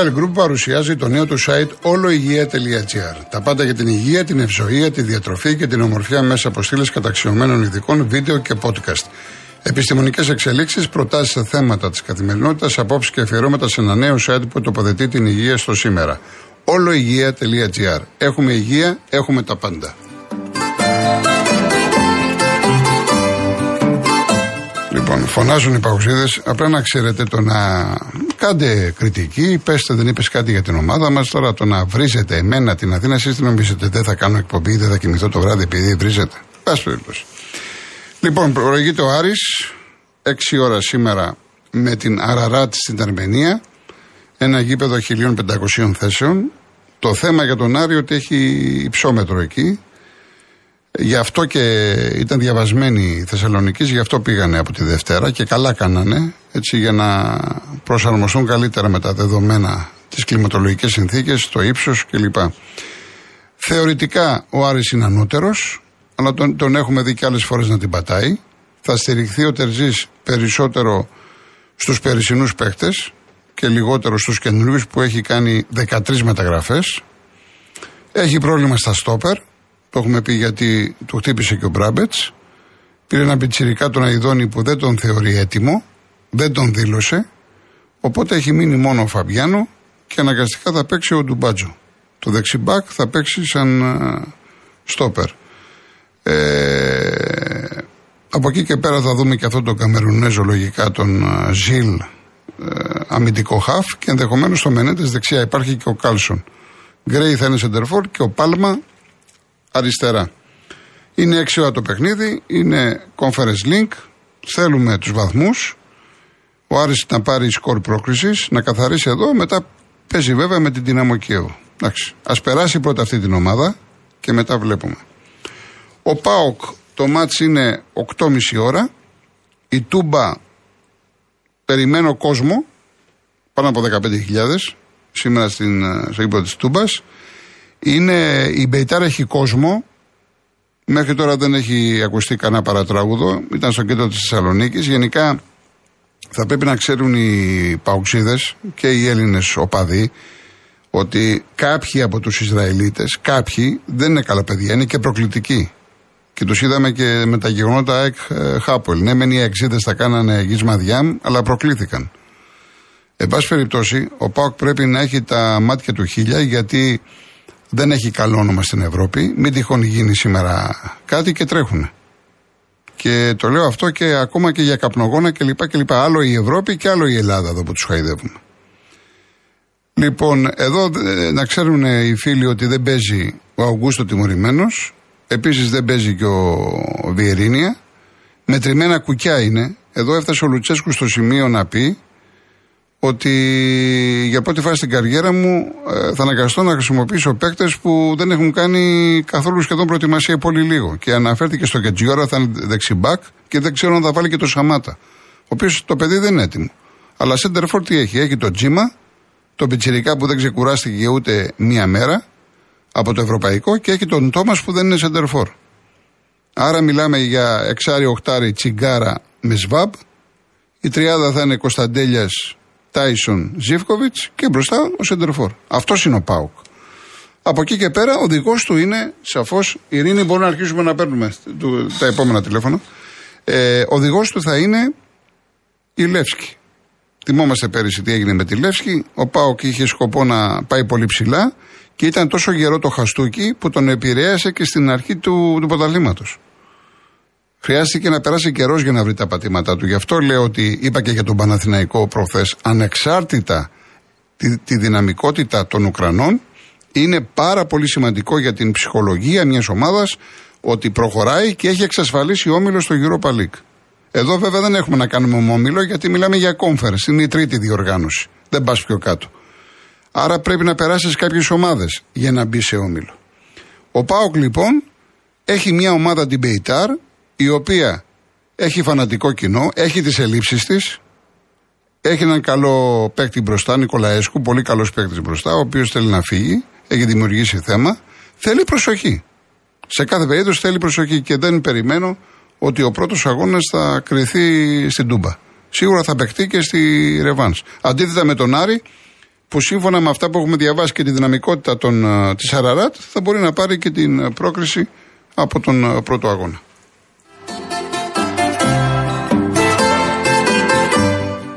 Real Group παρουσιάζει το νέο του site oloigia.gr. Τα πάντα για την υγεία, την ευζοία, τη διατροφή και την ομορφιά μέσα από στήλες καταξιωμένων ειδικών, βίντεο και podcast. Επιστημονικές εξελίξεις, προτάσεις σε θέματα της καθημερινότητας, απόψεις και αφιερώματα σε ένα νέο site που τοποθετεί την υγεία στο σήμερα. oloigia.gr. Έχουμε υγεία, έχουμε τα πάντα. Λοιπόν, φωνάζουν οι παουξίδε. Απλά να ξέρετε το να κάντε κριτική, πέστε δεν είπες κάτι για την ομάδα μας. Τώρα το να βρίζετε εμένα την Αθήνα, εσείς τι νομίζετε, δεν θα κάνω εκπομπή, δεν θα κοιμηθώ το βράδυ επειδή βρίζετε. Πάση περιπτώσει. Λοιπόν, προηγείται ο Άρης, 6 ώρα σήμερα με την Αραράτ στην Αρμενία. Ένα γήπεδο 1500 θέσεων. Το θέμα για τον Άρη ότι έχει υψόμετρο εκεί. Γι' αυτό και ήταν διαβασμένοι οι Θεσσαλονίκη, γι' αυτό πήγανε από τη Δευτέρα και καλά κάνανε, έτσι για να προσαρμοστούν καλύτερα με τα δεδομένα τι κλιματολογικέ συνθήκε, το ύψος κλπ. Θεωρητικά ο Άρης είναι ανώτερος, αλλά τον, τον έχουμε δει και άλλες φορές να την πατάει. Θα στηριχθεί ο Τερζής περισσότερο στους περισσινούς παίχτε και λιγότερο στους καινούριους που έχει κάνει 13 μεταγραφές. Έχει πρόβλημα στα στόπερ, το έχουμε πει γιατί του χτύπησε και ο Μπράμπετς. Πήρε ένα πιτσιρικά τον Αϊδόνη που δεν τον θεωρεί έτοιμο, δεν τον δήλωσε. Οπότε έχει μείνει μόνο ο Φαμπιάνο και αναγκαστικά θα παίξει ο Ντουμπάτζο. Το δεξιμπάκ θα παίξει σαν στόπερ. Ε, από εκεί και πέρα θα δούμε και αυτό το Καμερουνέζο λογικά τον Ζιλ ε, αμυντικό χαφ και ενδεχομένως στο Μενέντες δεξιά υπάρχει και ο Κάλσον. Γκρέι θα είναι σεντερφόρ και ο Πάλμα αριστερά. Είναι έξι ώρα το παιχνίδι, είναι conference link, θέλουμε τους βαθμούς, ο Άρης να πάρει σκορ πρόκρισης, να καθαρίσει εδώ, μετά παίζει βέβαια με την Δυναμό Κιέβου. Εντάξει, ας περάσει πρώτα αυτή την ομάδα και μετά βλέπουμε. Ο ΠΑΟΚ το μάτς είναι 8.30 ώρα, η Τούμπα περιμένω κόσμο, πάνω από 15.000 σήμερα στην, στο ύπο της Τούμπας, είναι, η Μπεϊτάρα έχει κόσμο. Μέχρι τώρα δεν έχει ακουστεί κανένα παρατράγουδο. Ήταν στο κέντρο της Θεσσαλονίκης. Γενικά θα πρέπει να ξέρουν οι παουξίδε και οι Έλληνες οπαδοί ότι κάποιοι από τους Ισραηλίτες, κάποιοι δεν είναι καλά παιδιά, είναι και προκλητικοί. Και τους είδαμε και με τα γεγονότα εκ ε, Χάπολ. Ναι, μεν οι εξίδες θα κάνανε γίσμα διάμ, αλλά προκλήθηκαν. Εν πάση περιπτώσει, ο Πάοκ πρέπει να έχει τα μάτια του χίλια γιατί δεν έχει καλό όνομα στην Ευρώπη. Μην τυχόν γίνει σήμερα κάτι και τρέχουν. Και το λέω αυτό και ακόμα και για καπνογόνα κλπ. κλπ. Άλλο η Ευρώπη και άλλο η Ελλάδα εδώ που τους χαϊδεύουμε. Λοιπόν, εδώ ε, να ξέρουν οι φίλοι ότι δεν παίζει ο Αυγούστο τιμωρημένος. Επίσης δεν παίζει και ο Βιερίνια. Μετρημένα κουκιά είναι. Εδώ έφτασε ο Λουτσέσκου στο σημείο να πει ότι για πρώτη φάση στην καριέρα μου ε, θα αναγκαστώ να χρησιμοποιήσω παίκτες που δεν έχουν κάνει καθόλου σχεδόν προετοιμασία πολύ λίγο. Και αναφέρθηκε στο Κετζιόρα, θα είναι δεξιμπάκ και δεν ξέρω αν θα βάλει και το Σαμάτα. Ο οποίος το παιδί δεν είναι έτοιμο. Αλλά Σέντερφορ τι έχει, έχει το Τζίμα, το Πιτσυρικά που δεν ξεκουράστηκε ούτε μία μέρα από το ευρωπαϊκό και έχει τον Τόμας που δεν είναι Σέντερφορ. Άρα μιλάμε για εξάρι, οχτάρι, τσιγκάρα με σβάμπ. Η τριάδα θα είναι Κωνσταντέλιας Τάισον Ζήφκοβιτς και μπροστά ο Σεντερφόρ. Αυτός είναι ο Πάουκ. Από εκεί και πέρα ο οδηγό του είναι σαφώς. Ειρήνη, μπορούμε να αρχίσουμε να παίρνουμε τα επόμενα τηλέφωνα. Ε, ο οδηγό του θα είναι η Λεύσκη. Θυμόμαστε πέρυσι τι έγινε με τη Λεύσκη. Ο Πάουκ είχε σκοπό να πάει πολύ ψηλά και ήταν τόσο γερό το χαστούκι που τον επηρέασε και στην αρχή του, του Χρειάστηκε να περάσει καιρός για να βρει τα πατήματά του. Γι' αυτό λέω ότι είπα και για τον Παναθηναϊκό προχθέ, ανεξάρτητα τη, τη δυναμικότητα των Ουκρανών, είναι πάρα πολύ σημαντικό για την ψυχολογία μιας ομάδας ότι προχωράει και έχει εξασφαλίσει όμιλο στο Europa League. Εδώ βέβαια δεν έχουμε να κάνουμε όμιλο γιατί μιλάμε για conference. Είναι η τρίτη διοργάνωση. Δεν πας πιο κάτω. Άρα πρέπει να περάσεις κάποιες ομάδες για να μπει σε όμιλο. Ο Πάοκ λοιπόν έχει μια ομάδα την Μπεϊτάρ η οποία έχει φανατικό κοινό, έχει τις ελλείψεις της, έχει έναν καλό παίκτη μπροστά, Νικολαέσκου, πολύ καλός παίκτης μπροστά, ο οποίος θέλει να φύγει, έχει δημιουργήσει θέμα, θέλει προσοχή. Σε κάθε περίπτωση θέλει προσοχή και δεν περιμένω ότι ο πρώτος αγώνας θα κρυθεί στην Τούμπα. Σίγουρα θα παιχτεί και στη Ρεβάνς. Αντίθετα με τον Άρη, που σύμφωνα με αυτά που έχουμε διαβάσει και τη δυναμικότητα των, ε, της Αραράτ θα μπορεί να πάρει και την ε, πρόκριση από τον ε, πρώτο αγώνα.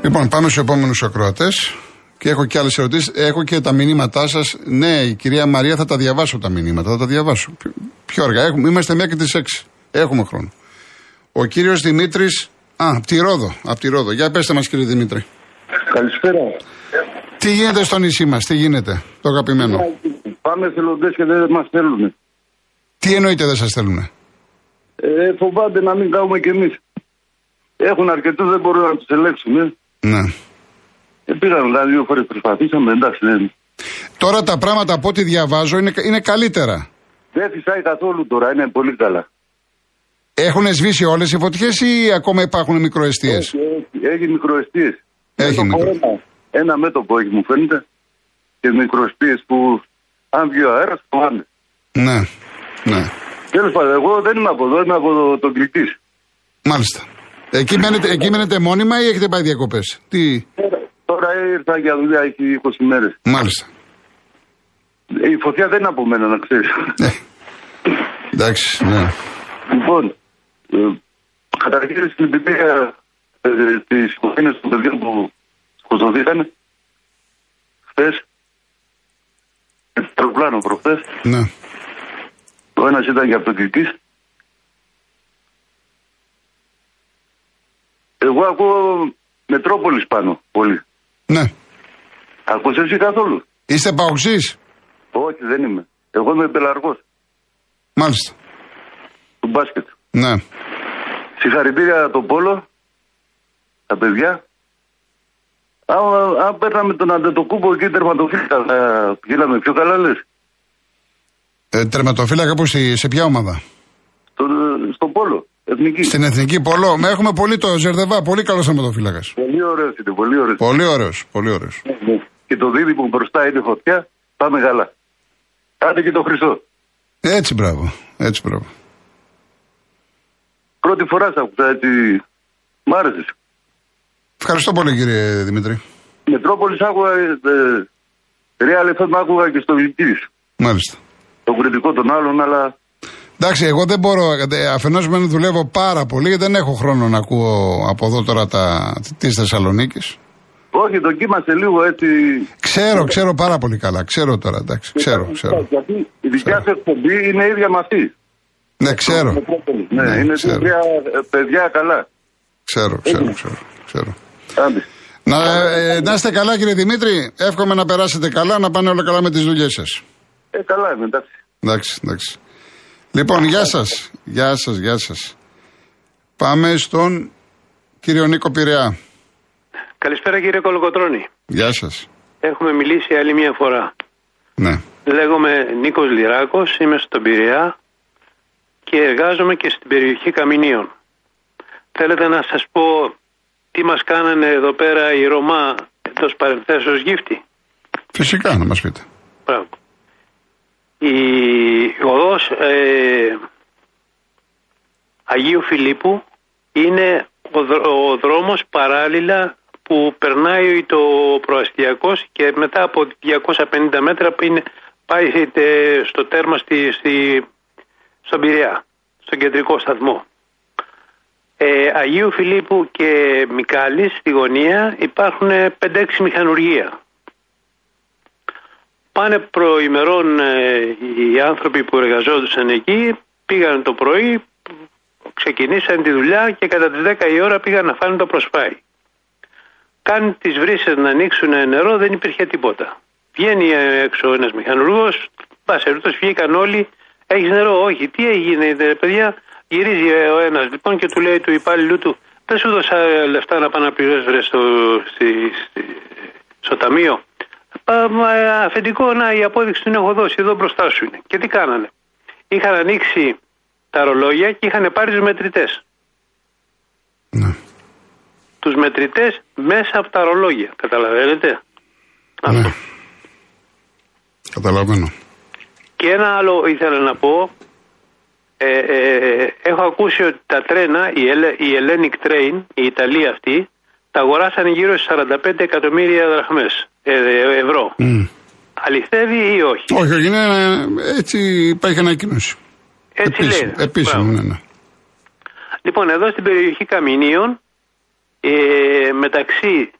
Λοιπόν, πάμε στους επόμενους ακροατές. Και έχω και άλλες ερωτήσεις. Έχω και τα μηνύματά σας. Ναι, η κυρία Μαρία θα τα διαβάσω τα μηνύματα. Θα τα διαβάσω. Πιο αργά. Έχουμε, είμαστε μέχρι τις 6. Έχουμε χρόνο. Ο κύριος Δημήτρης. Α, από τη Ρόδο. Από τη Ρόδο. Για πέστε μας, κύριε Δημήτρη. Καλησπέρα. Τι γίνεται στο νησί μας, τι γίνεται, το αγαπημένο; Πάμε θελοντέ και δεν μας θέλουν. Τι εννοείται δεν σας θέλουν. Ε, φοβάται να μην κάνουμε κι εμείς. Έχουν αρκετούς, δεν μπορούν να τους ελέγξουν. Ναι. Ε, πήγαμε δηλαδή δύο φορές προσπαθήσαμε, εντάξει δεν. Τώρα τα πράγματα από ό,τι διαβάζω είναι, είναι καλύτερα. Δεν φυσάει καθόλου τώρα, είναι πολύ καλά. Έχουν σβήσει όλες οι φωτιές ή ακόμα υπάρχουν μικροαιστείε. Έχει, έχει, έχει μικροαιστείε. Έχει μικρο... ένα, ένα μέτωπο έχει μου φαίνεται και μικροαιστείε που αν βγει ο αέρας πάνε. Ναι, ναι. Τέλος πάντων, εγώ δεν είμαι από εδώ, είμαι από το, τον κλητή. Μάλιστα. Εκεί μένετε, εκεί μένετε μόνιμα ή έχετε πάει διακοπές; Τι. Τώρα, τώρα ήρθα για δουλειά, έχει 20 μέρες. Μάλιστα. Η φωτιά δεν είναι από μένα, να ξέρεις. Ναι. Εντάξει, ναι. Λοιπόν, ε, καταρχήν στην εμπειρία ε, της οικογένειας των παιδιών που σκοτωθήκαν χθες, αεροπλάνο προχθές, ναι. ο ένας ήταν και από το Κυρκή. Εγώ ακούω Μετρόπολης πάνω πολύ. Ναι. Ακούς εσύ καθόλου; Είστε παοξής; Όχι, δεν είμαι. Εγώ είμαι πελαργός Μάλιστα. του μπάσκετ. Ναι. Συγχαρητήρια το Πόλο, τα παιδιά. Αν, αν παίρναμε τον Αντετοκούμπο εκεί τερματοφύλακα, θα γίναμε πιο καλά λες. Ε, τερματοφύλακα που στη- σε ποια ομάδα; Στο, στο Πόλο, εθνική. Στην Εθνική Πόλο. Με έχουμε πολύ το Ζερδεβά. Πολύ καλός τερματοφύλακα. Πολύ ωραίος είναι, πολύ ωραίος. Πολύ ωραίος, πολύ ωραίος. Και το δίδυμο που μπροστά είναι φωτιά, πάμε καλά. Άντε και το χρυσό. Έτσι μπράβο. Έτσι μπράβο. Πρώτη φορά σ' άκουσα έτσι. Μ' άρεσες. Ευχαριστώ πολύ κύριε Δημήτρη. Μετρόπολης άκουγα. Ε, Real FM άκουγα και στο Βιλκύρι. Μάλιστα. Το κριτικό των άλλων, αλλά Εντάξει, εγώ δεν μπορώ. Αφενός μεν δουλεύω πάρα πολύ και δεν έχω χρόνο να ακούω από εδώ τώρα τα, τη Θεσσαλονίκη. όχι, δοκίμασε λίγο έτσι. Ξέρω, ξέρω πάρα πολύ καλά. Ξέρω τώρα, εντάξει. Ξέρω, ξέρω. Γιατί η δικιά σου εκπομπή είναι ίδια με αυτή. Ναι, ξέρω. Μετρόπολη. Ναι, Ναι, είναι ξέρω. παιδιά, ε, παιδιά καλά. Ξέρω, ξέρω, ξέρω. ξέρω. Άντε. Να, ε, να είστε καλά κύριε Δημήτρη. Εύχομαι να περάσετε καλά, να πάνε όλα καλά με τις δουλειές σας. Ε, καλά είμαι, εντάξει. Εντάξει, εντάξει. Λοιπόν, γεια σας. Γεια σας, γεια σας. Πάμε στον κύριο Νίκο Πειραιά. Καλησπέρα κύριε Κολοκοτρώνη. Γεια σας. Έχουμε μιλήσει άλλη μια φορά. Ναι. Λέγομαι Νίκος Λυράκος, είμαι στον Πειραιά και εργάζομαι και στην περιοχή Καμινίων. Θέλετε να σας πω τι μας κάνανε εδώ πέρα οι Ρωμά εντός παρενθέσεως γύφτη; Φυσικά να μας πείτε. Μπράβο. Η οδός ε, Αγίου Φιλίππου είναι ο, δρ- ο δρόμος παράλληλα που περνάει το προαστιακός και μετά από 250 μέτρα που είναι, πάει ε, στο τέρμα στη, στη, στον Πειραιά, στον κεντρικό σταθμό. Ε, Αγίου Φιλίππου και Μικάλης στη γωνία υπάρχουν 5-6 μηχανουργία. Πάνε προημερών ε, οι άνθρωποι που εργαζόντουσαν εκεί, πήγαν το πρωί, ξεκινήσαν τη δουλειά και κατά τις 10 η ώρα πήγαν να φάνε το προσφάι. Κάνουν τις βρύσες να ανοίξουν νερό, δεν υπήρχε τίποτα. Βγαίνει ε, έξω ένας μηχανουργός, πασερούτος βγήκαν όλοι, έχεις νερό, όχι, τι έγινε ρε παιδιά, γυρίζει ε, ο ένας λοιπόν και του λέει του υπάλληλου του, δεν σου δώσα ε, λεφτά να πάω να πληρώσεις βρε στο, στη, στη- στο ταμείο. Α, μα, ε, αφεντικό, να η απόδειξη την έχω δώσει, εδώ μπροστά σου είναι. Και τι κάνανε. Είχαν ανοίξει τα ρολόγια και είχαν πάρει τους μετρητές. Ναι. Τους μετρητές μέσα από τα ρολόγια. Καταλαβαίνετε; Αυτό. ναι. Καταλαβαίνω. Και ένα άλλο ήθελα να πω. Ε, ε, έχω ακούσει ότι τα τρένα, η, Ele- η Hellenic Train, η Ιταλία αυτή, τα αγοράσανε γύρω στις 45 εκατομμύρια δραχμές. Ε, ευρώ. Αληθεύει ή όχι; Όχι, όχι, είναι έτσι υπάρχει ανακοίνωση. Έτσι Επίσημο, λέει. επίσημο, Μπράβο. ναι, ναι. Λοιπόν, εδώ στην περιοχή Καμινίων, ε, μεταξύ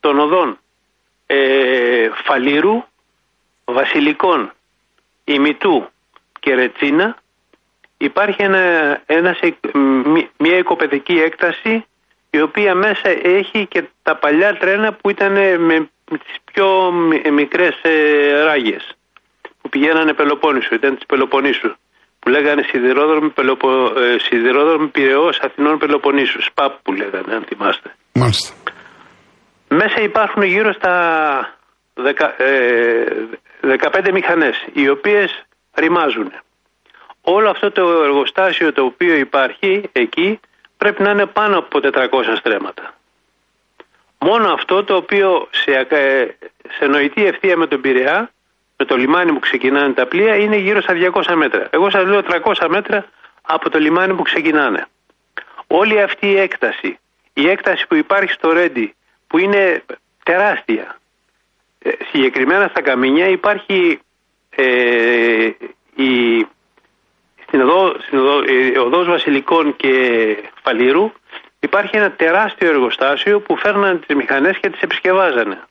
των οδών ε, Φαλήρου, Βασιλικών, Ημιτού και Ρετσίνα, υπάρχει ένα, ένας, εκ- μ- μια οικοπαιδική έκταση η οποία μέσα έχει και τα παλιά τρένα που ήταν με τις πιο μι- μικρές ε, ράγες που πηγαίνανε Πελοπόννησο, ήταν της Πελοποννήσου που λέγανε σιδηρόδρομοι, Πελοπο, ε, σιδηρόδρομοι Πυραιός Αθηνών Πελοποννήσου, ΣΠΑΠ που λέγανε αν θυμάστε. Μάλιστα. Μέσα υπάρχουν γύρω στα δεκα- ε, 15 μηχανές οι οποίες ρημάζουν. Όλο αυτό το εργοστάσιο το οποίο υπάρχει εκεί πρέπει να είναι πάνω από 400 στρέμματα. Μόνο αυτό το οποίο σε, ε, σε νοητή ευθεία με τον Πειραιά, με το λιμάνι που ξεκινάνε τα πλοία, είναι γύρω στα 200 μέτρα. Εγώ σας λέω 300 μέτρα από το λιμάνι που ξεκινάνε. Όλη αυτή η έκταση, η έκταση που υπάρχει στο Ρέντι, που είναι τεράστια, ε, συγκεκριμένα στα Καμίνια υπάρχει ε, η, στην, οδό, στην οδό, ε, οδός Βασιλικών και Φαλήρου υπάρχει ένα τεράστιο εργοστάσιο που φέρναν τις μηχανές και τις επισκευάζανε.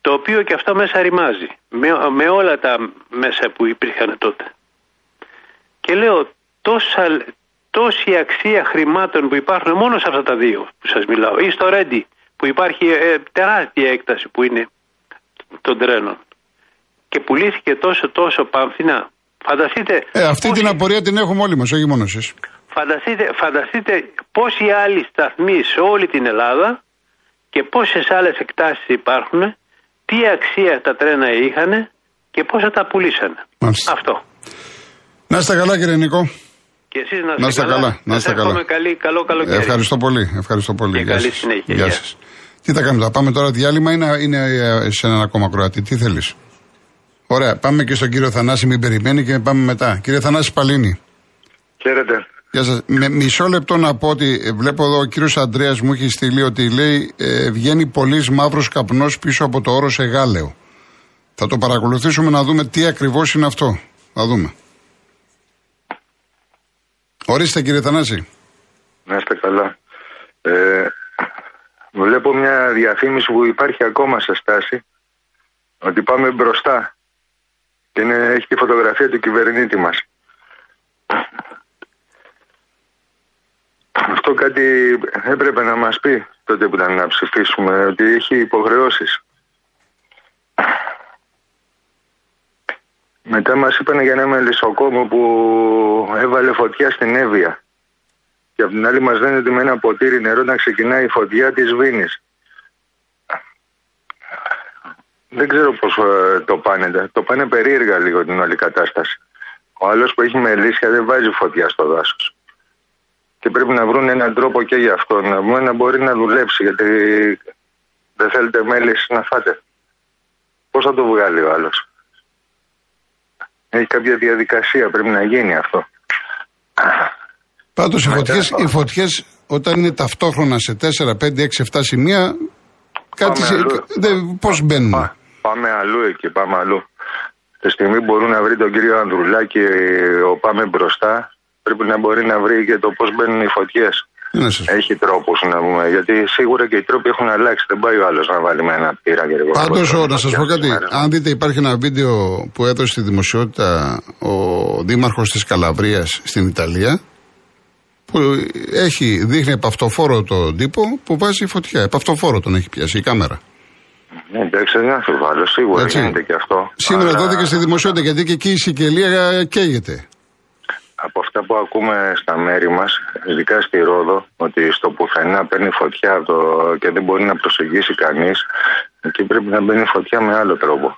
Το οποίο και αυτό μέσα ρημάζει με, με όλα τα μέσα που υπήρχαν τότε. Και λέω τόσα, τόση αξία χρημάτων που υπάρχουν μόνο σε αυτά τα δύο που σας μιλάω ή στο Ρέντι που υπάρχει ε, τεράστια έκταση που είναι των τρένων και πουλήθηκε τόσο τόσο παμφινά. Φανταστείτε, Ε, αυτή πόσοι- την απορία την έχουμε όλοι μας, όχι μόνο εσείς. φανταστείτε, φανταστείτε πόσοι άλλοι σταθμοί σε όλη την Ελλάδα και πόσες άλλες εκτάσεις υπάρχουν, τι αξία τα τρένα είχαν και πόσα τα πουλήσανε. Μάλιστα. Αυτό. Να είστε καλά κύριε Νικό. Και εσείς να είστε, Να είστε καλά, να είστε Σας εύχομαι καλά. Καλή, καλό καλοκαίρι. Ευχαριστώ πολύ. Ευχαριστώ πολύ. Και Γεια καλή σας. συνέχεια. Γεια Γεια. σας. Τι θα κάνουμε, θα πάμε τώρα διάλειμμα ή να είναι ε, σε έναν ακόμα Κροατή. Τι θέλεις; Ωραία, πάμε και στον κύριο Θανάση, μην περιμένει και πάμε μετά. Κύριε Θανάση Παλίνη. Χαίρετε. Γεια σας. Με μισό λεπτό να πω ότι ε, βλέπω εδώ ο κύριος Αντρέας μου έχει στείλει ότι λέει ε, βγαίνει πολύς μαύρος καπνός πίσω από το όρο Εγάλεο. Θα το παρακολουθήσουμε να δούμε τι ακριβώς είναι αυτό. Θα δούμε. Ορίστε κύριε Θανάση. Να είστε καλά. Ε, βλέπω μια διαφήμιση που υπάρχει ακόμα σε στάση ότι πάμε μπροστά και είναι, έχει τη φωτογραφία του κυβερνήτη μας. Αυτό κάτι έπρεπε να μας πει τότε που ήταν να ψηφίσουμε ότι έχει υποχρεώσεις. Μετά μας είπαν για ένα μελισσοκόμο που έβαλε φωτιά στην Εύβοια και από την άλλη μας λένε ότι με ένα ποτήρι νερό να ξεκινάει η φωτιά της Βίνης. Δεν ξέρω πώς ε, το πάνε. Το πάνε περίεργα λίγο την όλη κατάσταση. Ο άλλος που έχει μελίσια δεν βάζει φωτιά στο δάσος. Και πρέπει να βρουν έναν τρόπο και για αυτό. Να, πούμε, να μπορεί να δουλέψει γιατί δεν θέλετε μέλης να φάτε. Πώς θα το βγάλει ο άλλος; Έχει κάποια διαδικασία, πρέπει να γίνει αυτό. Πάντως οι φωτιέ οι φωτιές, όταν είναι ταυτόχρονα σε 4, 5, 6, 7 σημεία. Κάτι. Πάμε σε- αλλού. δεν- Πώς μπαίνουν; Πά- πάμε αλλού εκεί, πάμε αλλού. Τη στιγμή που μπορούν να βρει τον κύριο Ανδρουλάκη ο Πάμε μπροστά, πρέπει να μπορεί να βρει και το πώς μπαίνουν οι φωτιές. Τι να σας πω. Έχει τρόπους να πούμε. Γιατί σίγουρα και οι τρόποι έχουν αλλάξει. Δεν πάει ο άλλος να βάλει με ένα πύρα και εγώ. Πάντως, εγώ- να σας πω κάτι. σήμερα. Αν δείτε, υπάρχει ένα βίντεο που έδωσε στη δημοσιότητα ο δήμαρχος της Καλαβρίας στην Ιταλία. Που έχει, δείχνει επαυτοφόρο τον τύπο που βάζει φωτιά. Επαυτοφόρο τον έχει πιάσει η κάμερα. Ναι, εντάξει, δεν αμφιβάλλω. Σίγουρα Έτσι. γίνεται και αυτό. Σήμερα Αλλά δόθηκε στη δημοσιότητα γιατί και εκεί η Σικελία καίγεται. Από αυτά που ακούμε στα μέρη μας, ειδικά στη Ρόδο, ότι στο πουθενά παίρνει φωτιά από το... και δεν μπορεί να προσεγγίσει κανείς, εκεί πρέπει να μπαίνει φωτιά με άλλο τρόπο.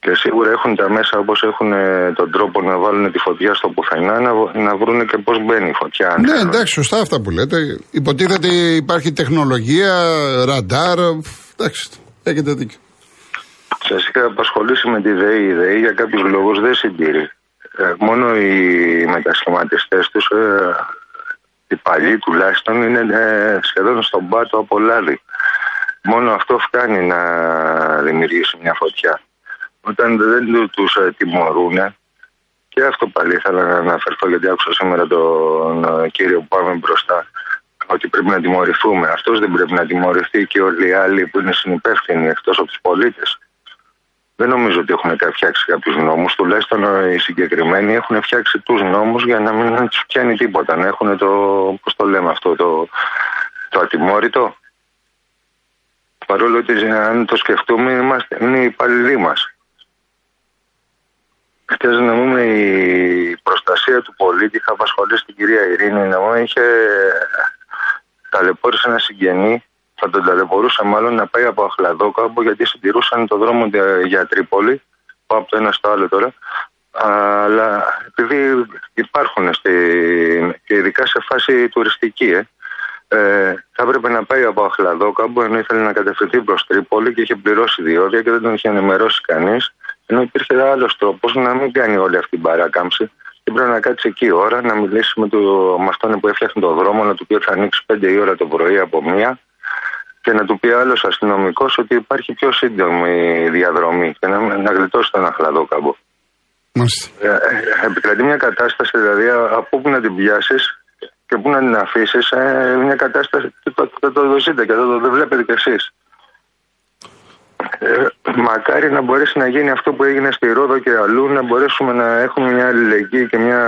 Και σίγουρα έχουν τα μέσα όπως έχουν ε, τον τρόπο να βάλουν τη φωτιά στο πουθενά, να, να βρουν και πώς μπαίνει η φωτιά. αν Ναι, θέλουν. εντάξει, σωστά αυτά που λέτε. Υποτίθεται υπάρχει τεχνολογία, ραντάρ. Εντάξει, έχετε δίκιο. Σας είχα απασχολήσει με τη ΔΕΗ. Η ΔΕΗ για κάποιους λόγους δεν συντηρεί. Ε, μόνο οι μετασχηματιστές τους, ε, οι παλιοί τουλάχιστον, είναι ε, σχεδόν στον πάτο από λάδι. Μόνο αυτό φτάνει να δημιουργήσει μια φωτιά. Όταν δεν τους ε, τιμωρούν, και αυτό πάλι ήθελα να αναφερθώ γιατί άκουσα σήμερα τον ε, κύριο που πάμε μπροστά ότι πρέπει να τιμωρηθούμε. Αυτός δεν πρέπει να τιμωρηθεί και όλοι οι άλλοι που είναι συνυπεύθυνοι εκτός από τους πολίτες. Δεν νομίζω ότι έχουν φτιάξει κάποιους νόμους. Τουλάχιστον οι συγκεκριμένοι έχουν φτιάξει τους νόμους για να μην τους πιάνει τίποτα. Να έχουν το. Πώς το λέμε αυτό, το, το ατιμόρυτο. Παρόλο ότι αν το σκεφτούμε, είμαστε, είναι οι υπαλληλοί μας. Χθε να πούμε η προστασία του πολίτη. Είχα απασχολήσει την κυρία Ειρήνη να είχε ταλαιπώρησε ένα συγγενή θα τον ταλαιπωρούσε μάλλον να πάει από Αχλαδόκαμπο γιατί συντηρούσαν το δρόμο για Τρίπολη. Πάω από το ένα στο άλλο τώρα. Αλλά επειδή υπάρχουν στη, και ειδικά σε φάση τουριστική, ε, ε, θα έπρεπε να πάει από Αχλαδόκαμπο ενώ ήθελε να κατευθυνθεί προς Τρίπολη και είχε πληρώσει διόδια και δεν τον είχε ενημερώσει κανείς. Ενώ υπήρχε άλλος τρόπος να μην κάνει όλη αυτή την παράκαμψη και πρέπει να κάτσεις εκεί ώρα να μιλήσεις με, το, με αυτόν που έφτιαχνε τον δρόμο, να του πει ότι θα ανοίξει 5 η ώρα το πρωί από μία και να του πει άλλος αστυνομικός ότι υπάρχει πιο σύντομη διαδρομή και να, να γλιτώσει τον αχλαδόκαμπο. Ε, ε, επικρατεί μια κατάσταση δηλαδή από πού να την πιάσεις και πού να την αφήσεις. Ε, μια κατάσταση το, το, το, το δείτε και το, το βλέπετε κι εσείς. Ε, μακάρι να μπορέσει να γίνει αυτό που έγινε στη Ρόδο και αλλού, να μπορέσουμε να έχουμε μια αλληλεγγύη και μια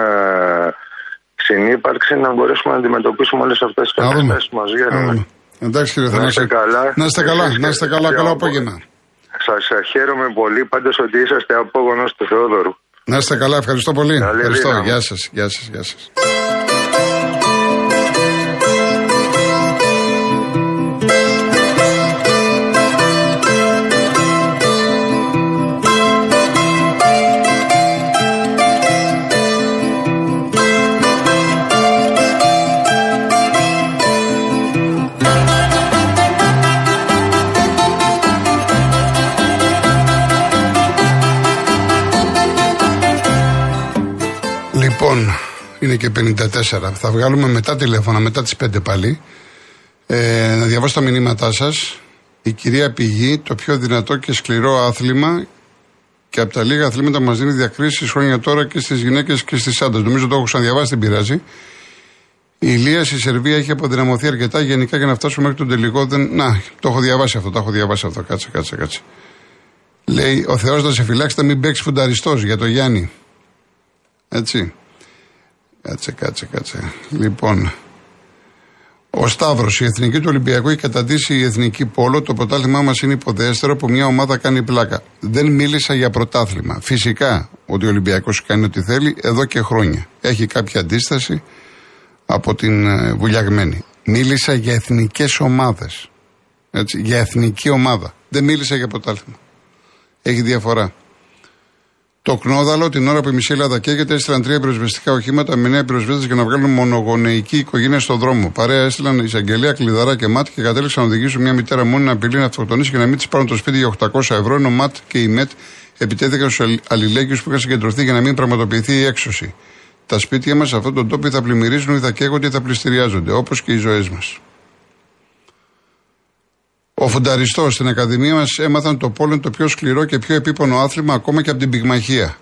συνύπαρξη, να μπορέσουμε να αντιμετωπίσουμε όλες αυτές τις καταστάσεις μαζί. Εντάξει κύριε Να είστε καλά. Να είστε καλά, να είστε καλά, καλό απόγευμα. Σας χαίρομαι πολύ πάντως ότι είσαστε απόγονος του Θεόδωρου. Να είστε καλά, ευχαριστώ πολύ. ευχαριστώ. Γεια σας, γεια σας, γεια σας. Και 54. Θα βγάλουμε μετά τηλέφωνα, μετά τις 5 πάλι. Ε, να διαβάσω τα μηνύματά σας. Η κυρία Πηγή, το πιο δυνατό και σκληρό άθλημα και από τα λίγα αθλήματα μας δίνει διακρίσεις χρόνια τώρα και στις γυναίκες και στις άντρες. Νομίζω το έχω ξαναδιαβάσει, δεν πειράζει. Η Ηλία στη Σερβία έχει αποδυναμωθεί αρκετά γενικά για να φτάσουμε μέχρι τον τελικό. Δεν... Να, το έχω διαβάσει αυτό, το έχω διαβάσει αυτό. Κάτσε, κάτσε, κάτσε. Λέει, ο Θεός να σε φυλάξει, να μην παίξεις φουνταριστός για το Γιάννη. Έτσι. Κάτσε, κάτσε, κάτσε. Λοιπόν, ο Σταύρος, η εθνική του Ολυμπιακού έχει καταντήσει η εθνική πόλο. Το πρωτάθλημά μας είναι υποδέστερο που μια ομάδα κάνει πλάκα. Δεν μίλησα για πρωτάθλημα. Φυσικά ότι ο Ολυμπιακός κάνει ό,τι θέλει εδώ και χρόνια. Έχει κάποια αντίσταση από την ε, βουλιαγμένη. Μίλησα για εθνικές ομάδες. Για εθνική ομάδα. Δεν μίλησα για πρωτάθλημα. Έχει διαφορά. Το Κνόδαλο, την ώρα που η μισή Ελλάδα καίγεται, έστειλαν τρία πυροσβεστικά οχήματα με νέα πυροσβέστε για να βγάλουν μονογονεϊκή οικογένεια στον δρόμο. Παρέα έστειλαν εισαγγελία, κλειδαρά και ΜΑΤ και κατέληξαν να οδηγήσουν μια μητέρα μόνη να απειλεί να αυτοκτονήσει και να μην της πάρουν το σπίτι για 800 ευρώ, ενώ ΜΑΤ και η ΜΕΤ επιτέθηκαν στους αλληλέγγυους που είχαν συγκεντρωθεί για να μην πραγματοποιηθεί η έξωση. Τα σπίτια μας σε αυτόν τον τόπο θα πλημμυρίζουν ή θα καίγονται ή θα πληστηριάζονται, όπως και οι ζωές μας. Ο φουνταριστός στην Ακαδημία μας έμαθαν το πόλεμο το πιο σκληρό και πιο επίπονο άθλημα ακόμα και από την πυγμαχία.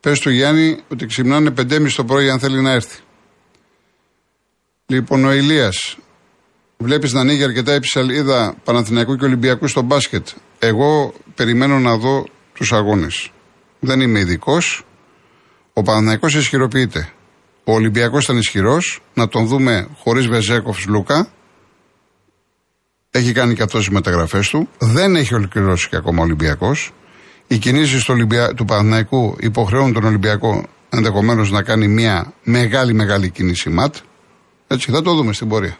Πες του Γιάννη ότι ξυπνάνε 5.30 το πρωί αν θέλει να έρθει. Λοιπόν, ο Ηλίας. Βλέπεις να ανοίγει αρκετά η ψαλίδα Παναθηναϊκού και Ολυμπιακού στο μπάσκετ. Εγώ περιμένω να δω τους αγώνες. Δεν είμαι ειδικός. Ο Παναθηναϊκός ισχυροποιείται. Ο Ολυμπιακός ήταν ισχυρός. Να τον δούμε χωρίς Βεζέκοφς Λούκα. Έχει κάνει και αυτός τις μεταγραφές του. Δεν έχει ολοκληρώσει και ακόμα ο Ολυμπιακός. Οι κινήσεις του, Ολυμπια... του Παναθηναϊκού υποχρεώνουν τον Ολυμπιακό ενδεχομένως να κάνει μια μεγάλη μεγάλη κίνηση ματ. Έτσι θα το δούμε στην πορεία.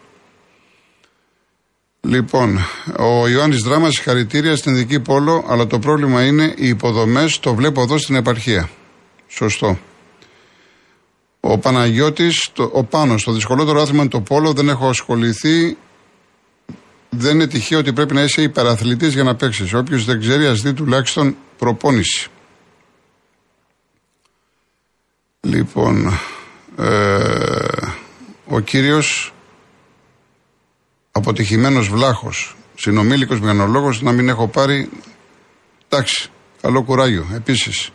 Λοιπόν, ο Ιωάννης Δράμας, συγχαρητήρια στην δική πόλο, αλλά το πρόβλημα είναι οι υποδομές. Το βλέπω εδώ στην επαρχία. Σωστό. Ο Παναγιώτης, ο Πάνος, το δυσκολότερο άθλημα είναι το πόλο. Δεν έχω ασχοληθεί δεν είναι τυχαίο ότι πρέπει να είσαι υπεραθλητής για να παίξεις. Όποιος δεν ξέρει, ας δει τουλάχιστον προπόνηση. Λοιπόν, ε, ο κύριος αποτυχημένος βλάχος Συνομήλικος μηχανολόγος να μην έχω πάρει. Εντάξει, καλό κουράγιο επίσης.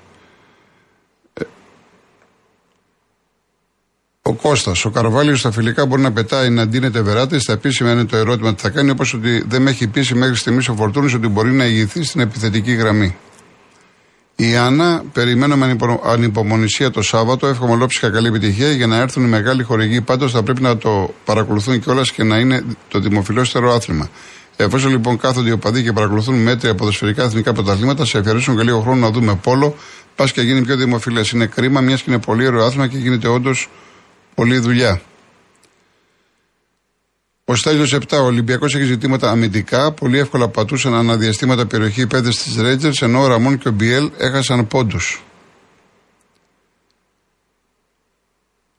Ο Κώστας, ο Καρβάλιος στα φιλικά μπορεί να πετάει να ντύνεται βεράτε. Στα επίσημα είναι το ερώτημα τι θα κάνει, όπως ότι δεν με έχει πείσει μέχρι στιγμής ο Φορτούνης ότι μπορεί να ηγηθεί στην επιθετική γραμμή. Η Άννα, περιμένω με ανυπομονησία το Σάββατο. Εύχομαι ολόψυχα καλή επιτυχία για να έρθουν οι μεγάλοι χορηγοί. Πάντως θα πρέπει να το παρακολουθούν κιόλας και να είναι το δημοφιλέστερο άθλημα. Εφόσον λοιπόν κάθονται οι οπαδοί και παρακολουθούν μέτρια ποδοσφαιρικά εθνικά πρωταθλήματα, σε αφιερώσουν και λίγο χρόνο να δούμε πόλο, πας και γίνει πιο δημοφιλές. Είναι κρίμα, μιας και είναι πολύ ωραίο άθλημα και γίνεται όντως πολλή δουλειά. Ο Στέλιος 7, ο Ολυμπιακός έχει ζητήματα αμυντικά. Πολύ εύκολα πατούσαν αναδιαστήματα περιοχή πέντε στι Ρέτζερς, ενώ ο Ραμόν και ο Μπιέλ έχασαν πόντους.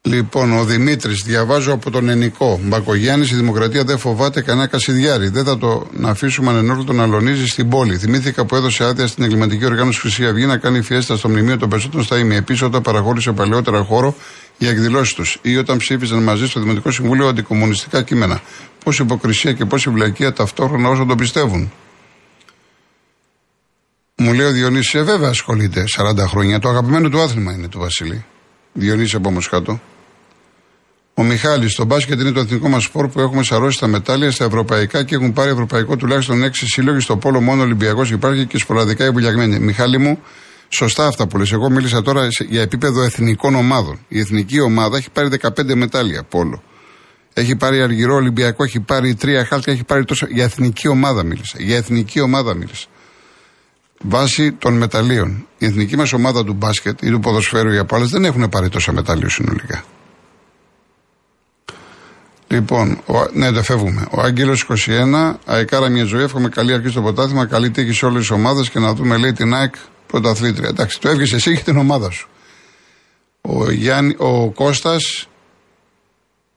Λοιπόν, ο Δημήτρης, διαβάζω από τον Ενικό. Μπακογιάννης, η Δημοκρατία δεν φοβάται κανένα κασιδιάρι. Δεν θα το να αφήσουμε ανενόρθωτο να αλωνίζει στην πόλη. Θυμήθηκα που έδωσε άδεια στην εγκληματική οργάνωση Χρυσή Αυγή να κάνει φιέστα στο μνημείο των περισσότερων στα ήμια. Επίσης, όταν παραχώρησε παλαιότερα χώρο για εκδηλώσεις τους ή όταν ψήφιζαν μαζί στο Δημοτικό Συμβούλιο αντικομουνιστικά κείμενα. Πόση υποκρισία και πόση βλακεία ταυτόχρονα όσο το πιστεύουν. Μου λέει ο Διονύσης, ε, βέβαια ασχολείται 40 χρόνια. Το αγαπημένο του άθλημα είναι του Βασίλη. Διονύση από Μοσχάτο. Ο Μιχάλης, το μπάσκετ είναι το εθνικό μας σπορ που έχουμε σαρώσει τα μετάλλια στα ευρωπαϊκά και έχουν πάρει ευρωπαϊκό τουλάχιστον 6 σύλλογοι. Στο πόλο μόνο Ολυμπιακός υπάρχει και σποραδικά εμπουλιαγμένοι. Μιχάλη μου, σωστά αυτά που λες. Εγώ μίλησα τώρα για επίπεδο εθνικών ομάδων. Η εθνική ομάδα έχει πάρει 15 μετάλλια πόλο. Έχει πάρει αργυρό Ολυμπιακό, έχει πάρει τρία χάλια, έχει πάρει τόσο. Για εθνική ομάδα μίλησα. Για εθνική ομάδα μίλησα. Βάσει των μεταλλίων. Η εθνική μας ομάδα του μπάσκετ ή του ποδοσφαίρου για άλλε δεν έχουν πάρει τόσα μετάλλια συνολικά. Λοιπόν, ο, ναι, το φεύγουμε. Ο Άγγελος 21, αεκάρα μια ζωή. Εύχομαι καλή αρχή στο ποτάθλημα, καλή τύχη σε όλες τις ομάδες και να δούμε, λέει, την ΑΕΚ πρωταθλήτρια. Εντάξει, το έβγες εσύ και την ομάδα σου. Ο, Γιάννη, ο Κώστας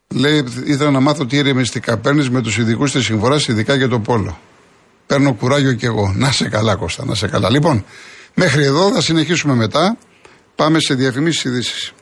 λέει: Ήθελα να μάθω τι ηρεμιστικά παίρνεις με τους ειδικούς της συμφορά, ειδικά για το πόλο. Παίρνω κουράγιο κι εγώ. Να σε καλά, Κώστα, να σε καλά. Λοιπόν, μέχρι εδώ θα συνεχίσουμε μετά. Πάμε σε διαφημίσεις ειδήσεις.